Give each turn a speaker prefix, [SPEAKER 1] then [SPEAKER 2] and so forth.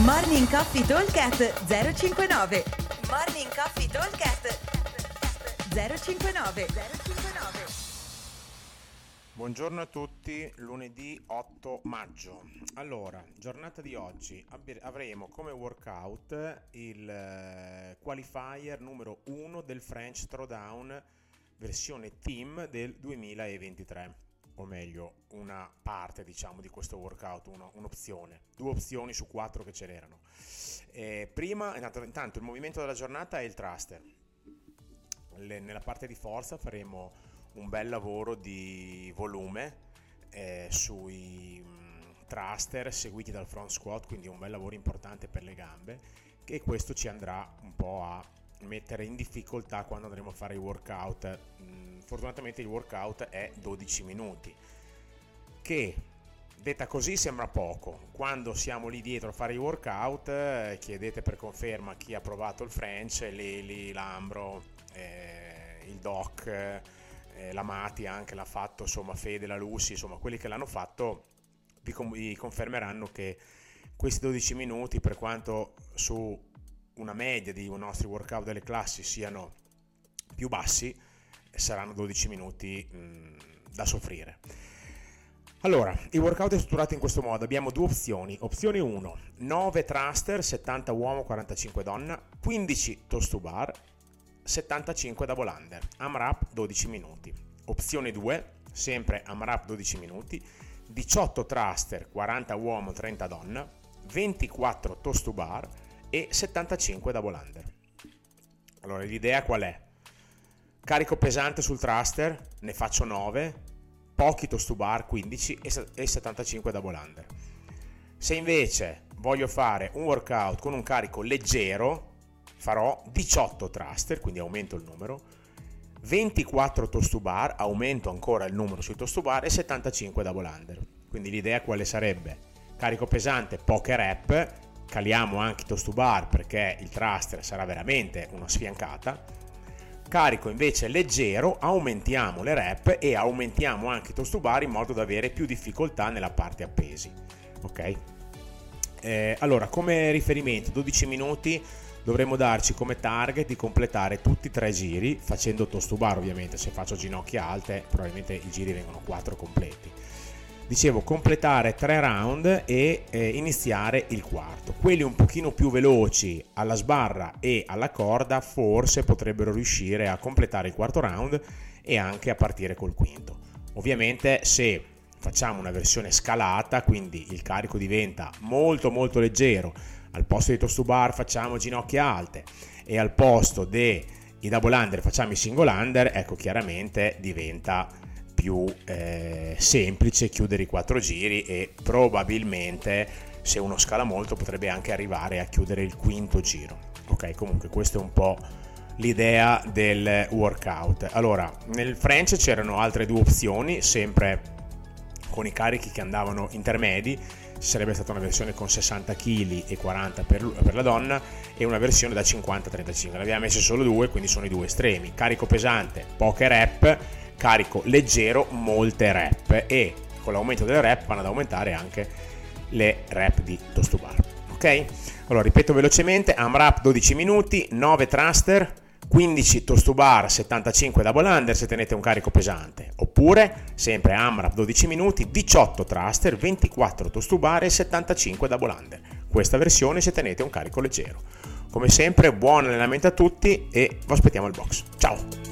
[SPEAKER 1] Morning Coffee Talkcast 059 Morning Coffee Talkcast 059 059
[SPEAKER 2] Buongiorno a tutti, lunedì 8 maggio. Allora, giornata di oggi. Avremo come workout il eh, qualifier numero 1 del French Throwdown versione team del 2023 o meglio una parte diciamo di questo workout, uno, un'opzione, due opzioni su quattro che ce n'erano. Eh, prima, intanto il movimento della giornata è il thruster. Le, nella parte di forza faremo un bel lavoro di volume eh, sui mh, thruster seguiti dal front squat, quindi un bel lavoro importante per le gambe e questo ci andrà un po' a mettere in difficoltà quando andremo a fare i workout. Mm, fortunatamente il workout è 12 minuti, che detta così sembra poco. Quando siamo lì dietro a fare i workout, eh, chiedete per conferma chi ha provato il French, Leli, Lambro, eh, il Doc, eh, la Mati anche l'ha fatto, insomma Fede, la Lucy, insomma quelli che l'hanno fatto vi, com- vi confermeranno che questi 12 minuti, per quanto su una media di nostri workout delle classi siano più bassi, saranno 12 minuti mh, mm, da soffrire. Allora, il workout è strutturato in questo modo, abbiamo due opzioni. Opzione 1, 9 thruster, 70 uomo, 45 donna, 15 toast to bar, 75 double under, AMRAP 12 minuti. Opzione 2, sempre AMRAP 12 minuti, 18 thruster, 40 uomo, 30 donna, 24 toast to bar, e 75 double under. Allora l'idea qual è? Carico pesante sul thruster, ne faccio 9, pochi toast to bar 15 e 75 double under. Se invece voglio fare un workout con un carico leggero, farò 18 thruster, quindi aumento il numero, 24 toast to bar, aumento ancora il numero sui toast to bar e 75 double under. Quindi l'idea quale sarebbe? Carico pesante, poche rep, caliamo anche toast to bar perché il thruster sarà veramente una sfiancata. Carico invece leggero, aumentiamo le rep e aumentiamo anche toast to bar in modo da avere più difficoltà nella parte appesi. Ok? Eh, allora, come riferimento, 12 minuti dovremmo darci come target di completare tutti i tre giri facendo toast to bar ovviamente se faccio ginocchia alte probabilmente i giri vengono 4 completi dicevo completare tre round e eh, iniziare il quarto. Quelli un pochino più veloci alla sbarra e alla corda forse potrebbero riuscire a completare il quarto round e anche a partire col quinto. Ovviamente se facciamo una versione scalata quindi il carico diventa molto molto leggero al posto di toast to bar facciamo ginocchia alte e al posto dei double under facciamo i single under ecco chiaramente diventa più eh, semplice chiudere i quattro giri e probabilmente se uno scala molto potrebbe anche arrivare a chiudere il quinto giro. Ok, comunque questa è un po' l'idea del workout. Allora, nel French c'erano altre due opzioni, sempre con i carichi che andavano intermedi, ci sarebbe stata una versione con 60 kg e 40 per, per la donna e una versione da 50-35. Ne abbiamo messe solo due, quindi sono i due estremi. Carico pesante, poche rep carico leggero molte rep e con l'aumento delle rep vanno ad aumentare anche le rep di toast to bar. Ok? Allora ripeto velocemente, AMRAP 12 minuti, 9 thruster, 15 toast to bar, 75 double under se tenete un carico pesante, oppure sempre AMRAP 12 minuti, 18 thruster, 24 toast to bar e 75 double under. Questa versione se tenete un carico leggero. Come sempre, buon allenamento a tutti e vi aspettiamo al box. Ciao!